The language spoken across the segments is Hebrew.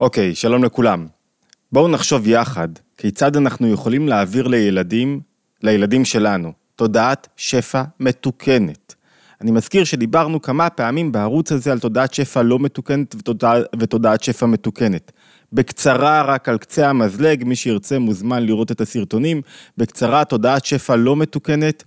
אוקיי, שלום לכולם. בואו נחשוב יחד כיצד אנחנו יכולים להעביר לילדים, לילדים שלנו, תודעת שפע מתוקנת. אני מזכיר שדיברנו כמה פעמים בערוץ הזה על תודעת שפע לא מתוקנת ותודע, ותודעת שפע מתוקנת. בקצרה, רק על קצה המזלג, מי שירצה מוזמן לראות את הסרטונים. בקצרה, תודעת שפע לא מתוקנת,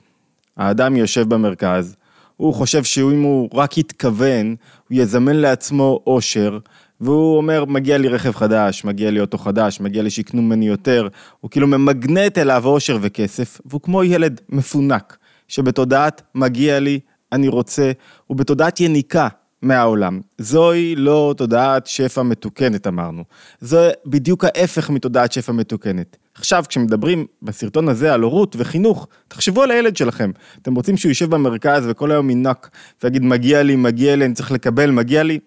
האדם יושב במרכז, הוא חושב שאם הוא רק יתכוון, הוא יזמן לעצמו אושר, והוא אומר, מגיע לי רכב חדש, מגיע לי אוטו חדש, מגיע לי שיקנו ממני יותר, הוא כאילו ממגנט אליו אושר וכסף, והוא כמו ילד מפונק, שבתודעת מגיע לי, אני רוצה, הוא בתודעת יניקה מהעולם. זוהי לא תודעת שפע מתוקנת, אמרנו. זה בדיוק ההפך מתודעת שפע מתוקנת. עכשיו, כשמדברים בסרטון הזה על הורות וחינוך, תחשבו על הילד שלכם. אתם רוצים שהוא יישב במרכז וכל היום ינק ויגיד, מגיע לי, מגיע לי, אני צריך לקבל, מגיע לי?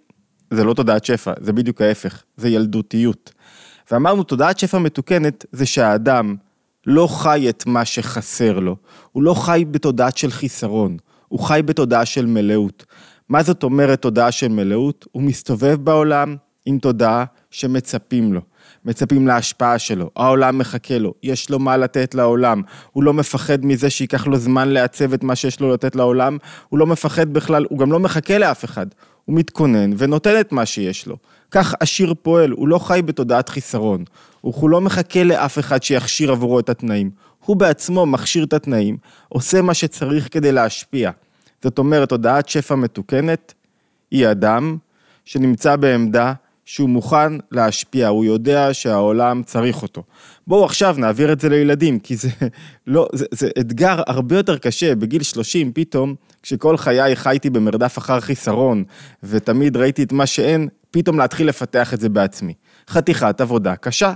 זה לא תודעת שפע, זה בדיוק ההפך, זה ילדותיות. ואמרנו, תודעת שפע מתוקנת זה שהאדם לא חי את מה שחסר לו, הוא לא חי בתודעת של חיסרון, הוא חי בתודעה של מלאות. מה זאת אומרת תודעה של מלאות? הוא מסתובב בעולם עם תודעה שמצפים לו. מצפים להשפעה שלו, העולם מחכה לו, יש לו מה לתת לעולם, הוא לא מפחד מזה שייקח לו זמן לעצב את מה שיש לו לתת לעולם, הוא לא מפחד בכלל, הוא גם לא מחכה לאף אחד, הוא מתכונן ונותן את מה שיש לו. כך עשיר פועל, הוא לא חי בתודעת חיסרון, הוא לא מחכה לאף אחד שיכשיר עבורו את התנאים, הוא בעצמו מכשיר את התנאים, עושה מה שצריך כדי להשפיע. זאת אומרת, תודעת שפע מתוקנת היא אדם שנמצא בעמדה שהוא מוכן להשפיע, הוא יודע שהעולם צריך אותו. בואו עכשיו נעביר את זה לילדים, כי זה לא, זה, זה אתגר הרבה יותר קשה, בגיל 30 פתאום, כשכל חיי חייתי במרדף אחר חיסרון, ותמיד ראיתי את מה שאין, פתאום להתחיל לפתח את זה בעצמי. חתיכת עבודה קשה.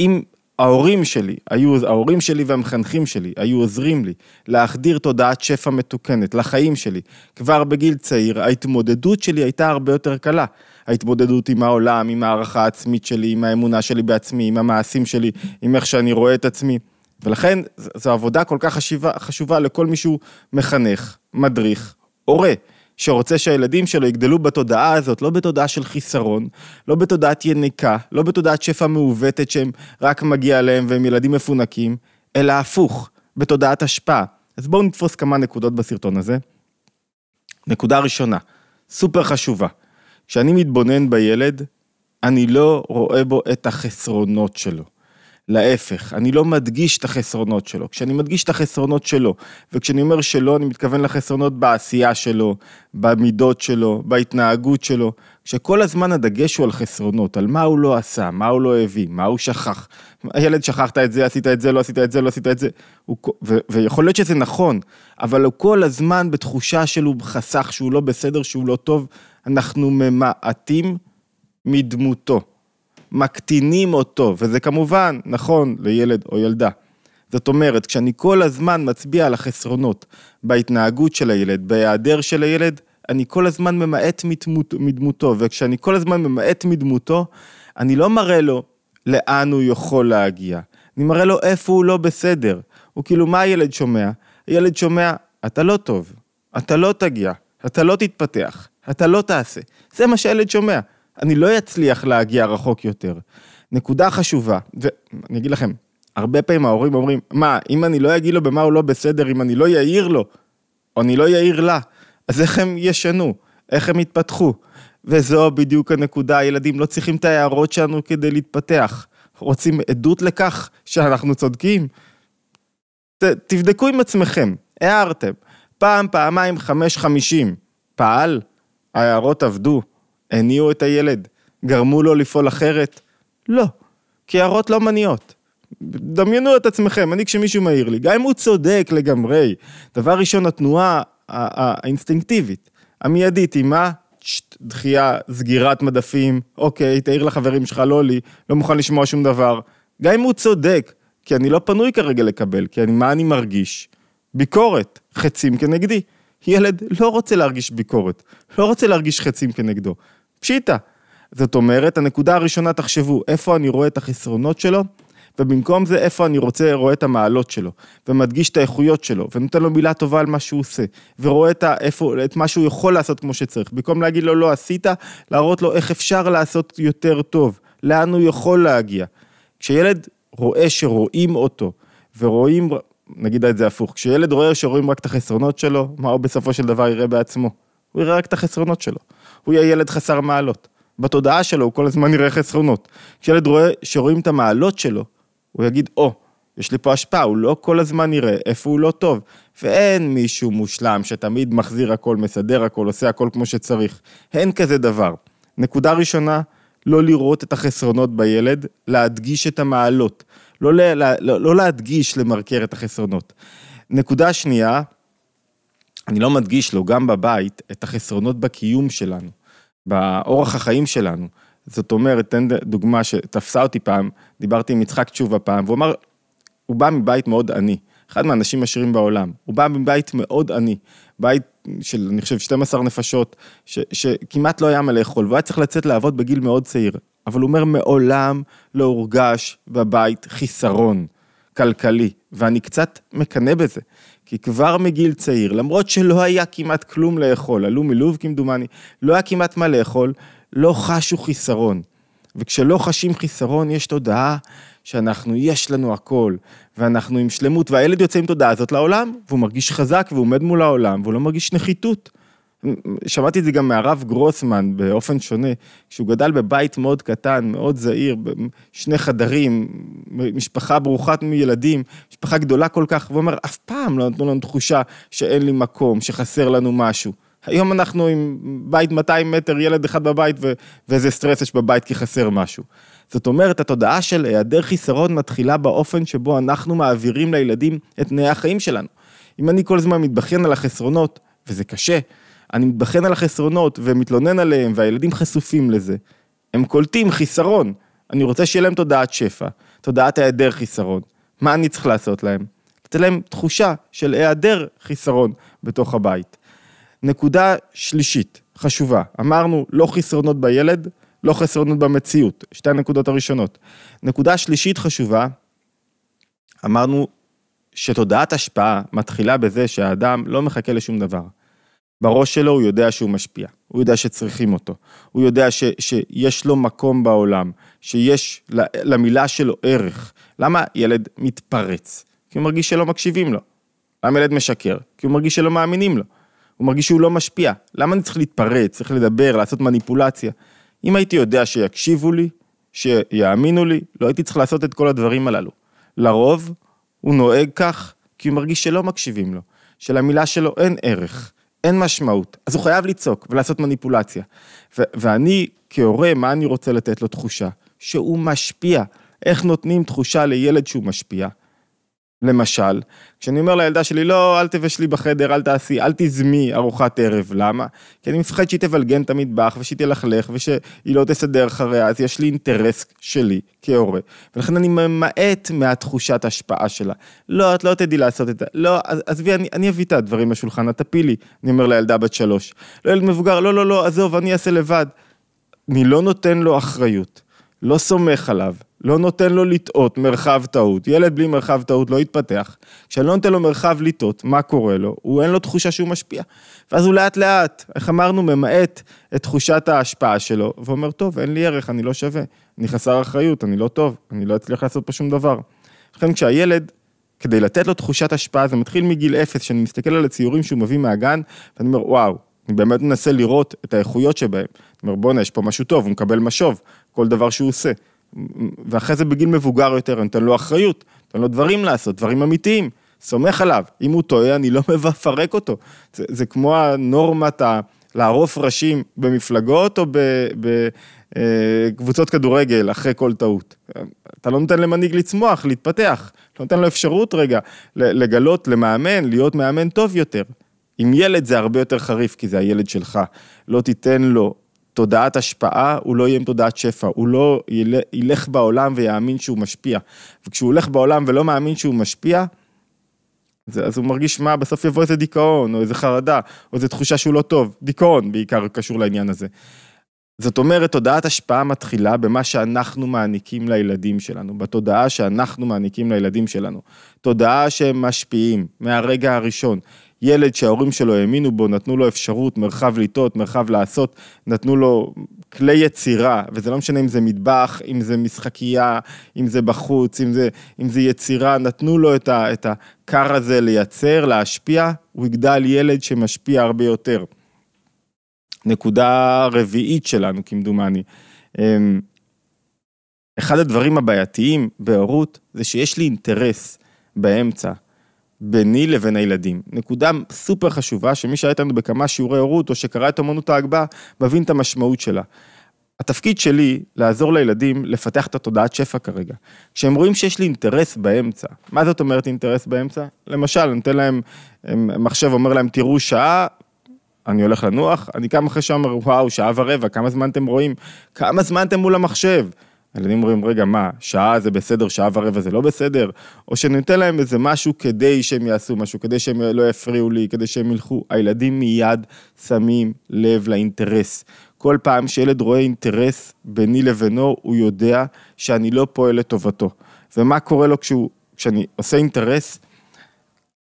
אם ההורים שלי, היו, ההורים שלי והמחנכים שלי היו עוזרים לי להחדיר תודעת שפע מתוקנת לחיים שלי. כבר בגיל צעיר, ההתמודדות שלי הייתה הרבה יותר קלה. ההתמודדות עם העולם, עם הערכה העצמית שלי, עם האמונה שלי בעצמי, עם המעשים שלי, עם איך שאני רואה את עצמי. ולכן זו עבודה כל כך חשיבה, חשובה לכל מישהו מחנך, מדריך, הורה. שרוצה שהילדים שלו יגדלו בתודעה הזאת, לא בתודעה של חיסרון, לא בתודעת יניקה, לא בתודעת שפע מעוותת שהם רק מגיע להם והם ילדים מפונקים, אלא הפוך, בתודעת השפעה. אז בואו נתפוס כמה נקודות בסרטון הזה. נקודה ראשונה, סופר חשובה, כשאני מתבונן בילד, אני לא רואה בו את החסרונות שלו. להפך, אני לא מדגיש את החסרונות שלו. כשאני מדגיש את החסרונות שלו, וכשאני אומר שלא, אני מתכוון לחסרונות בעשייה שלו, במידות שלו, בהתנהגות שלו, כשכל הזמן הדגש הוא על חסרונות, על מה הוא לא עשה, מה הוא לא הביא, מה הוא שכח. הילד שכחת את זה, עשית את זה, לא עשית את זה, לא עשית את זה. הוא, ו, ויכול להיות שזה נכון, אבל הוא כל הזמן בתחושה שהוא חסך, שהוא לא בסדר, שהוא לא טוב, אנחנו ממעטים מדמותו. מקטינים אותו, וזה כמובן נכון לילד או ילדה. זאת אומרת, כשאני כל הזמן מצביע על החסרונות בהתנהגות של הילד, בהיעדר של הילד, אני כל הזמן ממעט מדמות, מדמותו, וכשאני כל הזמן ממעט מדמותו, אני לא מראה לו לאן הוא יכול להגיע. אני מראה לו איפה הוא לא בסדר. הוא כאילו, מה הילד שומע? הילד שומע, אתה לא טוב, אתה לא תגיע, אתה לא תתפתח, אתה לא תעשה. זה מה שהילד שומע. אני לא אצליח להגיע רחוק יותר. נקודה חשובה, ואני אגיד לכם, הרבה פעמים ההורים אומרים, מה, אם אני לא אגיד לו במה הוא לא בסדר, אם אני לא יעיר לו, או אני לא יעיר לה, אז איך הם ישנו? איך הם יתפתחו? וזו בדיוק הנקודה, הילדים לא צריכים את ההערות שלנו כדי להתפתח. רוצים עדות לכך שאנחנו צודקים? ת, תבדקו עם עצמכם, הערתם. פעם, פעמיים, חמש, חמישים. פעל? ההערות עבדו? הניעו את הילד? גרמו לו לפעול אחרת? לא, כי הערות לא מניעות. דמיינו את עצמכם, אני כשמישהו מעיר לי, גם אם הוא צודק לגמרי, דבר ראשון, התנועה האינסטינקטיבית, המיידית היא מה? דחייה, סגירת מדפים, אוקיי, תעיר לחברים שלך, לא לי, לא מוכן לשמוע שום דבר. גם אם הוא צודק, כי אני לא פנוי כרגע לקבל, כי אני, מה אני מרגיש? ביקורת, חצים כנגדי. ילד לא רוצה להרגיש ביקורת, לא רוצה להרגיש חצים כנגדו. פשיטה. זאת אומרת, הנקודה הראשונה, תחשבו, איפה אני רואה את החסרונות שלו, ובמקום זה, איפה אני רוצה, רואה את המעלות שלו, ומדגיש את האיכויות שלו, ונותן לו מילה טובה על מה שהוא עושה, ורואה את, איפה, את מה שהוא יכול לעשות כמו שצריך. במקום להגיד לו, לא עשית, להראות לו איך אפשר לעשות יותר טוב. לאן הוא יכול להגיע. כשילד רואה שרואים אותו, ורואים, נגיד את זה הפוך, כשילד רואה שרואים רק את החסרונות שלו, מה הוא בסופו של דבר יראה בעצמו? הוא יראה רק את החסרונות שלו. הוא יהיה ילד חסר מעלות. בתודעה שלו הוא כל הזמן יראה חסרונות. כשילד רואה שרואים את המעלות שלו, הוא יגיד, או, oh, יש לי פה השפעה, הוא לא כל הזמן יראה איפה הוא לא טוב. ואין מישהו מושלם שתמיד מחזיר הכל, מסדר הכל, עושה הכל כמו שצריך. אין כזה דבר. נקודה ראשונה, לא לראות את החסרונות בילד, להדגיש את המעלות. לא, לא, לא, לא להדגיש, למרקר את החסרונות. נקודה שנייה, אני לא מדגיש לו גם בבית את החסרונות בקיום שלנו, באורח החיים שלנו. זאת אומרת, תן דוגמה שתפסה אותי פעם, דיברתי עם יצחק תשובה פעם, והוא אמר, הוא בא מבית מאוד עני, אחד מהאנשים העשירים בעולם, הוא בא מבית מאוד עני, בית של, אני חושב, 12 נפשות, ש, שכמעט לא היה מה לאכול, והוא היה צריך לצאת לעבוד בגיל מאוד צעיר, אבל הוא אומר, מעולם לא הורגש בבית חיסרון כלכלי, ואני קצת מקנא בזה. כי כבר מגיל צעיר, למרות שלא היה כמעט כלום לאכול, עלו מלוב כמדומני, לא היה כמעט מה לאכול, לא חשו חיסרון. וכשלא חשים חיסרון, יש תודעה שאנחנו, יש לנו הכל, ואנחנו עם שלמות, והילד יוצא עם תודעה הזאת לעולם, והוא מרגיש חזק והוא עומד מול העולם, והוא לא מרגיש נחיתות. שמעתי את זה גם מהרב גרוסמן באופן שונה, כשהוא גדל בבית מאוד קטן, מאוד זהיר, שני חדרים, משפחה ברוכת מילדים, משפחה גדולה כל כך, והוא אומר, אף פעם לא נתנו לנו תחושה שאין לי מקום, שחסר לנו משהו. היום אנחנו עם בית 200 מטר, ילד אחד בבית, ו- ואיזה סטרס יש בבית כי חסר משהו. זאת אומרת, התודעה של היעדר חיסרון מתחילה באופן שבו אנחנו מעבירים לילדים את תנאי החיים שלנו. אם אני כל הזמן מתבכיין על החסרונות, וזה קשה, אני מתבכיין על החסרונות ומתלונן עליהם, והילדים חשופים לזה, הם קולטים חיסרון. אני רוצה שיהיה להם תודעת שפע, תודעת היעדר חיסרון. מה אני צריך לעשות להם? לתת להם תחושה של היעדר חיסרון בתוך הבית. נקודה שלישית, חשובה, אמרנו לא חסרונות בילד, לא חסרונות במציאות, שתי הנקודות הראשונות. נקודה שלישית חשובה, אמרנו שתודעת השפעה מתחילה בזה שהאדם לא מחכה לשום דבר. בראש שלו הוא יודע שהוא משפיע, הוא יודע שצריכים אותו, הוא יודע ש, שיש לו מקום בעולם, שיש למילה שלו ערך. למה ילד מתפרץ? כי הוא מרגיש שלא מקשיבים לו. למה ילד משקר? כי הוא מרגיש שלא מאמינים לו. הוא מרגיש שהוא לא משפיע. למה אני צריך להתפרץ, צריך לדבר, לעשות מניפולציה? אם הייתי יודע שיקשיבו לי, שיאמינו לי, לא הייתי צריך לעשות את כל הדברים הללו. לרוב, הוא נוהג כך, כי הוא מרגיש שלא מקשיבים לו, שלמילה שלו אין ערך, אין משמעות, אז הוא חייב לצעוק ולעשות מניפולציה. ו- ואני, כהורה, מה אני רוצה לתת לו תחושה? שהוא משפיע. איך נותנים תחושה לילד שהוא משפיע? למשל, כשאני אומר לילדה שלי, לא, אל תבשלי בחדר, אל תעשי, אל תזמי ארוחת ערב, למה? כי אני מפחד שהיא תבלגן את המטבח ושהיא תלכלך ושהיא לא תסדר אחריה, אז יש לי אינטרס שלי כהורה, ולכן אני ממעט מהתחושת השפעה שלה. לא, את לא תדעי לעשות את זה, לא, עזבי, אני, אני אביא את הדברים לשולחן, את תפילי, אני אומר לילדה בת שלוש. לא, ילד מבוגר, לא, לא, לא, עזוב, אני אעשה לבד. אני לא נותן לו אחריות, לא סומך עליו, לא נותן לו לטעות, מרחב טעות. ילד בלי מרחב טעות לא יתפתח. כשאני לא נותן לו מרחב לטעות, מה קורה לו? הוא אין לו תחושה שהוא משפיע. ואז הוא לאט לאט, איך אמרנו, ממעט את תחושת ההשפעה שלו, ואומר, טוב, אין לי ערך, אני לא שווה, אני חסר אחריות, אני לא טוב, אני לא אצליח לעשות פה שום דבר. לכן כשהילד, כדי לתת לו תחושת השפעה, זה מתחיל מגיל אפס, שאני מסתכל על הציורים שהוא מביא מהגן, ואני אומר, וואו, אני באמת מנסה לראות את האיכויות שבהם. אני אומר, בואנה, יש פה משהו טוב, הוא מקבל משוב, כל דבר שהוא עושה. ואחרי זה בגיל מבוגר יותר, אני נותן לו אחריות, נותן לו דברים לעשות, דברים אמיתיים, סומך עליו. אם הוא טועה, אני לא מפרק אותו. זה, זה כמו הנורמת ה... לערוף ראשים במפלגות או בקבוצות אה, כדורגל אחרי כל טעות. אתה לא נותן למנהיג לצמוח, להתפתח, לא נותן לו אפשרות רגע לגלות, למאמן, להיות מאמן טוב יותר. עם ילד זה הרבה יותר חריף, כי זה הילד שלך. לא תיתן לו תודעת השפעה, הוא לא יהיה עם תודעת שפע, הוא לא ילך בעולם ויאמין שהוא משפיע. וכשהוא הולך בעולם ולא מאמין שהוא משפיע, אז הוא מרגיש מה, בסוף יבוא איזה דיכאון, או איזה חרדה, או איזה תחושה שהוא לא טוב. דיכאון בעיקר קשור לעניין הזה. זאת אומרת, תודעת השפעה מתחילה במה שאנחנו מעניקים לילדים שלנו, בתודעה שאנחנו מעניקים לילדים שלנו. תודעה שהם משפיעים מהרגע הראשון. ילד שההורים שלו האמינו בו, נתנו לו אפשרות, מרחב לטעות, מרחב לעשות, נתנו לו כלי יצירה, וזה לא משנה אם זה מטבח, אם זה משחקייה, אם זה בחוץ, אם זה, אם זה יצירה, נתנו לו את, ה, את הכר הזה לייצר, להשפיע, הוא יגדל ילד שמשפיע הרבה יותר. נקודה רביעית שלנו, כמדומני. אמ, אחד הדברים הבעייתיים בהורות זה שיש לי אינטרס באמצע ביני לבין הילדים. נקודה סופר חשובה, שמי שהיה איתנו בכמה שיעורי הורות, או שקרא את אמנות ההגבהה, מבין את המשמעות שלה. התפקיד שלי, לעזור לילדים לפתח את התודעת שפע כרגע. כשהם רואים שיש לי אינטרס באמצע, מה זאת אומרת אינטרס באמצע? למשל, אני נותן להם, מחשב אומר להם, תראו שעה, אני הולך לנוח, אני קם אחרי שעה, אומר, וואו, שעה ורבע, כמה זמן אתם רואים? כמה זמן אתם מול המחשב? הילדים אומרים, רגע, מה, שעה זה בסדר, שעה ורבע זה לא בסדר? או שניתן להם איזה משהו כדי שהם יעשו משהו, כדי שהם לא יפריעו לי, כדי שהם ילכו. הילדים מיד שמים לב לאינטרס. כל פעם שילד רואה אינטרס ביני לבינו, הוא יודע שאני לא פועל לטובתו. ומה קורה לו כשהוא, כשאני עושה אינטרס?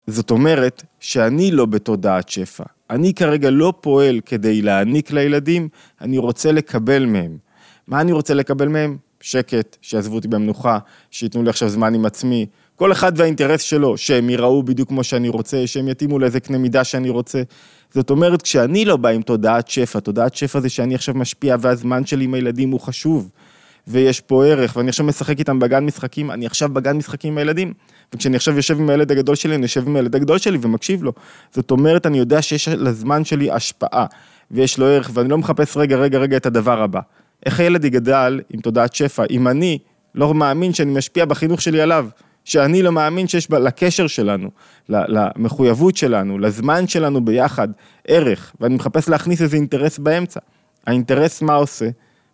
זאת אומרת שאני לא בתודעת שפע. אני כרגע לא פועל כדי להעניק לילדים, אני רוצה לקבל מהם. מה אני רוצה לקבל מהם? שקט, שיעזבו אותי במנוחה, שייתנו לי עכשיו זמן עם עצמי. כל אחד והאינטרס שלו, שהם יראו בדיוק כמו שאני רוצה, שהם יתאימו לאיזה קנה מידה שאני רוצה. זאת אומרת, כשאני לא בא עם תודעת שפע, תודעת שפע זה שאני עכשיו משפיע והזמן שלי עם הילדים הוא חשוב. ויש פה ערך, ואני עכשיו משחק איתם בגן משחקים, אני עכשיו בגן משחקים עם הילדים, וכשאני עכשיו יושב עם הילד הגדול שלי, אני יושב עם הילד הגדול שלי ומקשיב לו. זאת אומרת, אני יודע שיש לזמן שלי השפעה, ויש לו ערך, ואני לא מחפש רגע, רגע, רגע את הדבר הבא. איך הילד יגדל עם תודעת שפע, אם אני לא מאמין שאני משפיע בחינוך שלי עליו, שאני לא מאמין שיש בה, לקשר שלנו, למחויבות שלנו, לזמן שלנו ביחד, ערך, ואני מחפש להכניס איזה אינטרס באמצע. האינטרס מה עושה?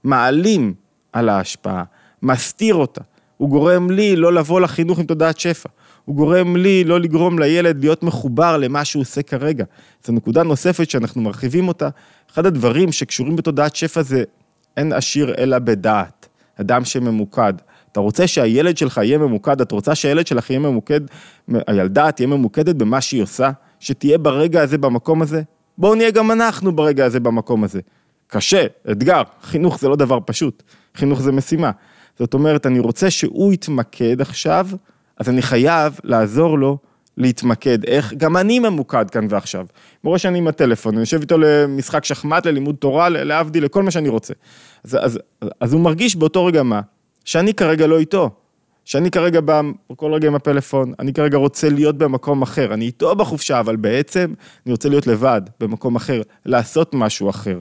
מעלים על ההשפעה, מסתיר אותה. הוא גורם לי לא לבוא לחינוך עם תודעת שפע. הוא גורם לי לא לגרום לילד להיות מחובר למה שהוא עושה כרגע. זו נקודה נוספת שאנחנו מרחיבים אותה. אחד הדברים שקשורים בתודעת שפע זה אין עשיר אלא בדעת, אדם שממוקד. אתה רוצה שהילד שלך יהיה ממוקד, את רוצה שהילד שלך יהיה ממוקד, הילדה תהיה ממוקדת במה שהיא עושה, שתהיה ברגע הזה במקום הזה? בואו נהיה גם אנחנו ברגע הזה במקום הזה. קשה, אתגר, חינוך זה לא דבר פשוט, חינוך זה משימה. זאת אומרת, אני רוצה שהוא יתמקד עכשיו, אז אני חייב לעזור לו להתמקד, איך גם אני ממוקד כאן ועכשיו. מורה שאני עם הטלפון, אני יושב איתו למשחק שחמט, ללימוד תורה, להבדיל, לכל מה שאני רוצה. אז, אז, אז הוא מרגיש באותו רגע מה? שאני כרגע לא איתו. שאני כרגע בא כל רגע עם הפלאפון, אני כרגע רוצה להיות במקום אחר, אני איתו בחופשה, אבל בעצם אני רוצה להיות לבד, במקום אחר, לעשות משהו אחר.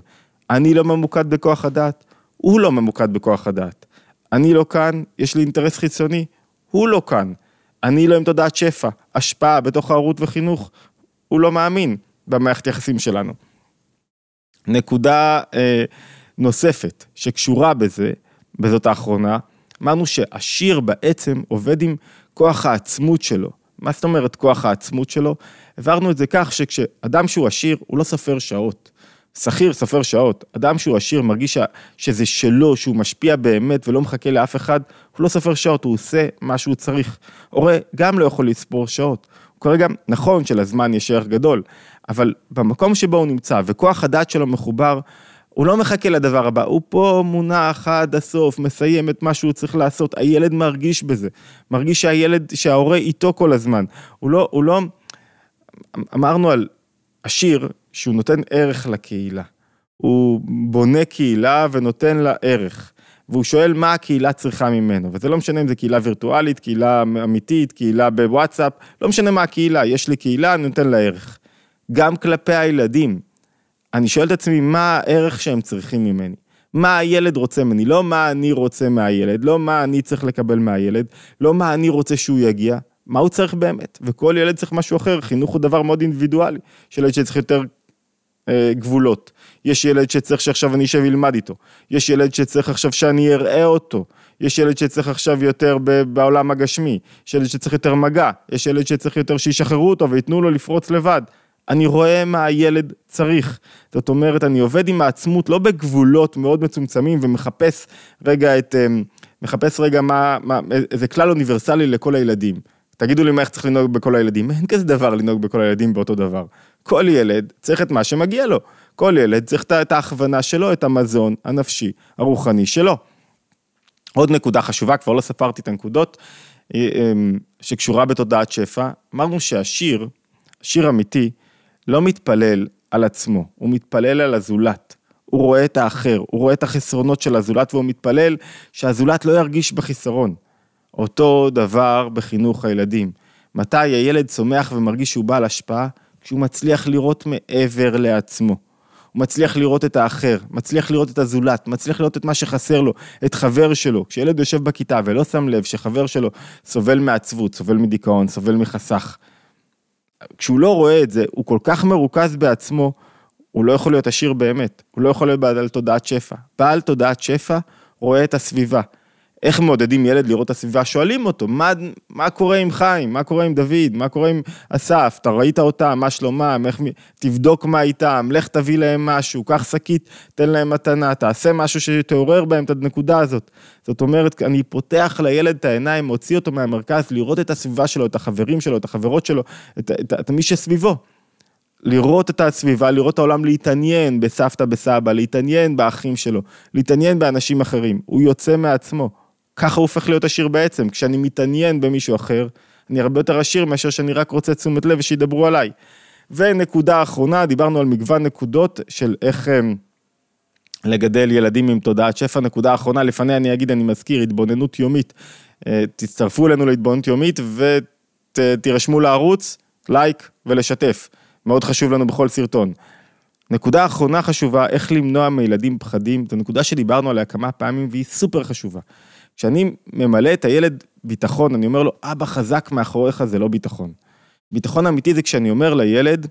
אני לא ממוקד בכוח הדעת, הוא לא ממוקד בכוח הדעת. אני לא כאן, יש לי אינטרס חיצוני, הוא לא כאן. אני לא עם תודעת שפע, השפעה בתוך ההורות וחינוך, הוא לא מאמין במערכת יחסים שלנו. נקודה אה, נוספת שקשורה בזה, בזאת האחרונה, אמרנו שעשיר בעצם עובד עם כוח העצמות שלו. מה זאת אומרת כוח העצמות שלו? העברנו את זה כך שכשאדם שהוא עשיר, הוא לא סופר שעות. שכיר סופר שעות, אדם שהוא עשיר מרגיש שזה שלו, שהוא משפיע באמת ולא מחכה לאף אחד, הוא לא סופר שעות, הוא עושה מה שהוא צריך. הורה גם לא יכול לספור שעות. הוא כרגע, נכון שלזמן יש ערך גדול, אבל במקום שבו הוא נמצא וכוח הדעת שלו מחובר, הוא לא מחכה לדבר הבא, הוא פה מונח עד הסוף, מסיים את מה שהוא צריך לעשות, הילד מרגיש בזה, מרגיש שהילד, שההורה איתו כל הזמן. הוא לא, הוא לא, אמרנו על עשיר, שהוא נותן ערך לקהילה. הוא בונה קהילה ונותן לה ערך. והוא שואל מה הקהילה צריכה ממנו, וזה לא משנה אם זה קהילה וירטואלית, קהילה אמיתית, קהילה בוואטסאפ, לא משנה מה הקהילה, יש לי קהילה, אני נותן לה ערך. גם כלפי הילדים, אני שואל את עצמי מה הערך שהם צריכים ממני. מה הילד רוצה ממני, לא מה אני רוצה מהילד, לא מה אני צריך לקבל מהילד, לא מה אני רוצה שהוא יגיע, מה הוא צריך באמת. וכל ילד צריך משהו אחר, חינוך הוא דבר מאוד אינדיבידואלי, יש ילד שצריך יותר גבולות. יש ילד שצריך שעכשיו אני אשב ואלמד איתו. יש ילד שצריך עכשיו שאני אראה אותו. יש ילד שצריך עכשיו יותר בעולם הגשמי. יש ילד שצריך יותר מגע. יש ילד שצריך יותר שישחררו אותו וייתנו לו לפרוץ לבד. אני רואה מה הילד צריך. זאת אומרת, אני עובד עם העצמות לא בגבולות מאוד מצומצמים ומחפש רגע את, אה, מחפש רגע מה, מה, איזה כלל אוניברסלי לכל הילדים. תגידו לי מה איך צריך לנהוג בכל הילדים, אין כזה דבר לנהוג בכל הילדים באותו דבר. כל ילד צריך את מה שמגיע לו. כל ילד צריך את ההכוונה שלו, את המזון הנפשי, הרוחני שלו. עוד נקודה חשובה, כבר לא ספרתי את הנקודות, אה, אמ, שקשורה בתודעת שפע, אמרנו שהשיר, שיר אמיתי, לא מתפלל על עצמו, הוא מתפלל על הזולת. הוא רואה את האחר, הוא רואה את החסרונות של הזולת והוא מתפלל שהזולת לא ירגיש בחיסרון. אותו דבר בחינוך הילדים. מתי הילד צומח ומרגיש שהוא בעל השפעה? כשהוא מצליח לראות מעבר לעצמו. הוא מצליח לראות את האחר, מצליח לראות את הזולת, מצליח לראות את מה שחסר לו, את חבר שלו. כשילד יושב בכיתה ולא שם לב שחבר שלו סובל מעצבות, סובל מדיכאון, סובל מחסך, כשהוא לא רואה את זה, הוא כל כך מרוכז בעצמו, הוא לא יכול להיות עשיר באמת, הוא לא יכול להיות בעל תודעת שפע. בעל תודעת שפע רואה את הסביבה. איך מעודדים ילד לראות את הסביבה? שואלים אותו, מה, מה קורה עם חיים? מה קורה עם דוד? מה קורה עם אסף? אתה ראית אותם? מה שלומם? איך... תבדוק מה איתם, לך תביא להם משהו, קח שקית, תן להם מתנה, תעשה משהו שתעורר בהם את הנקודה הזאת. זאת אומרת, אני פותח לילד את העיניים, מוציא אותו מהמרכז, לראות את הסביבה שלו, את החברים שלו, את החברות שלו, את, את, את, את מי שסביבו. לראות את הסביבה, לראות את העולם, להתעניין בסבתא, בסבא, להתעניין באחים שלו, להתעניין באנשים אחרים. הוא יוצא מעצמו. ככה הוא הופך להיות עשיר בעצם. כשאני מתעניין במישהו אחר, אני הרבה יותר עשיר מאשר שאני רק רוצה תשומת לב ושידברו עליי. ונקודה אחרונה, דיברנו על מגוון נקודות של איך הם, לגדל ילדים עם תודעת שפע. נקודה אחרונה, לפניה אני אגיד, אני מזכיר, התבוננות יומית. אה, תצטרפו אלינו להתבוננות יומית ותירשמו לערוץ, לייק ולשתף. מאוד חשוב לנו בכל סרטון. נקודה אחרונה חשובה, איך למנוע מילדים פחדים, זו נקודה שדיברנו עליה כמה פעמים והיא סופר חשובה. כשאני ממלא את הילד ביטחון, אני אומר לו, אבא חזק מאחוריך זה לא ביטחון. ביטחון אמיתי זה כשאני אומר לילד,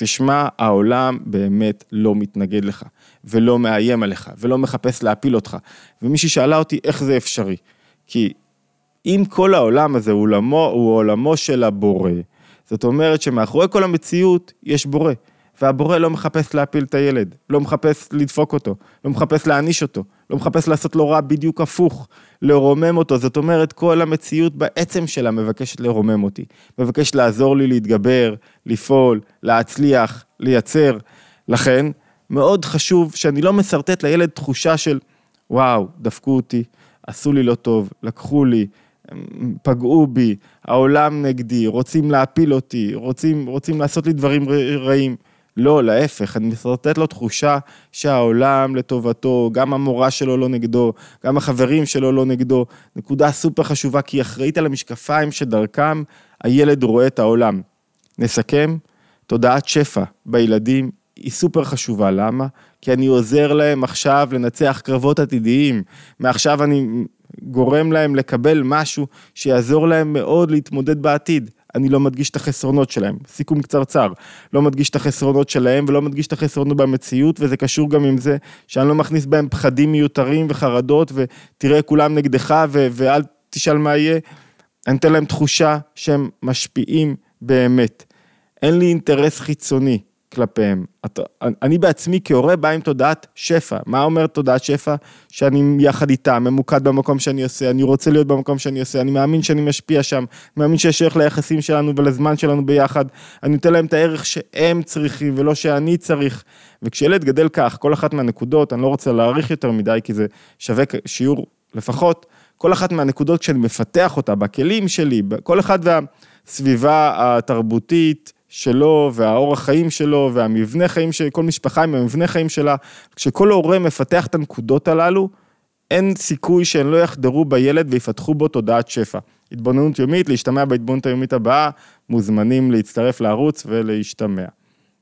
תשמע, העולם באמת לא מתנגד לך, ולא מאיים עליך, ולא מחפש להפיל אותך. ומישהי שאלה אותי, איך זה אפשרי? כי אם כל העולם הזה הוא עולמו, הוא עולמו של הבורא, זאת אומרת שמאחורי כל המציאות יש בורא. והבורא לא מחפש להפיל את הילד, לא מחפש לדפוק אותו, לא מחפש להעניש אותו, לא מחפש לעשות לו רע בדיוק הפוך, לרומם אותו. זאת אומרת, כל המציאות בעצם שלה מבקשת לרומם אותי, מבקשת לעזור לי להתגבר, לפעול, להצליח, לייצר. לכן, מאוד חשוב שאני לא משרטט לילד תחושה של, וואו, דפקו אותי, עשו לי לא טוב, לקחו לי, פגעו בי, העולם נגדי, רוצים להפיל אותי, רוצים, רוצים לעשות לי דברים רעים. לא, להפך, אני משרטט לו תחושה שהעולם לטובתו, גם המורה שלו לא נגדו, גם החברים שלו לא נגדו. נקודה סופר חשובה, כי היא אחראית על המשקפיים שדרכם הילד רואה את העולם. נסכם, תודעת שפע בילדים היא סופר חשובה, למה? כי אני עוזר להם עכשיו לנצח קרבות עתידיים. מעכשיו אני גורם להם לקבל משהו שיעזור להם מאוד להתמודד בעתיד. אני לא מדגיש את החסרונות שלהם, סיכום קצרצר, לא מדגיש את החסרונות שלהם ולא מדגיש את החסרונות במציאות וזה קשור גם עם זה שאני לא מכניס בהם פחדים מיותרים וחרדות ותראה כולם נגדך ו- ואל תשאל מה יהיה, אני אתן להם תחושה שהם משפיעים באמת. אין לי אינטרס חיצוני, כלפיהם. אתה, אני בעצמי כהורה בא עם תודעת שפע. מה אומרת תודעת שפע? שאני יחד איתם, ממוקד במקום שאני עושה, אני רוצה להיות במקום שאני עושה, אני מאמין שאני משפיע שם, מאמין שיש ערך ליחסים שלנו ולזמן שלנו ביחד. אני נותן להם את הערך שהם צריכים ולא שאני צריך. וכשילד גדל כך, כל אחת מהנקודות, אני לא רוצה להאריך יותר מדי כי זה שווה שיעור לפחות, כל אחת מהנקודות כשאני מפתח אותה בכלים שלי, כל אחד והסביבה התרבותית, שלו והאורח חיים שלו והמבנה חיים של כל משפחה עם המבנה חיים שלה, כשכל הורה מפתח את הנקודות הללו, אין סיכוי שהן לא יחדרו בילד ויפתחו בו תודעת שפע. התבוננות יומית, להשתמע בהתבוננות היומית הבאה, מוזמנים להצטרף לערוץ ולהשתמע.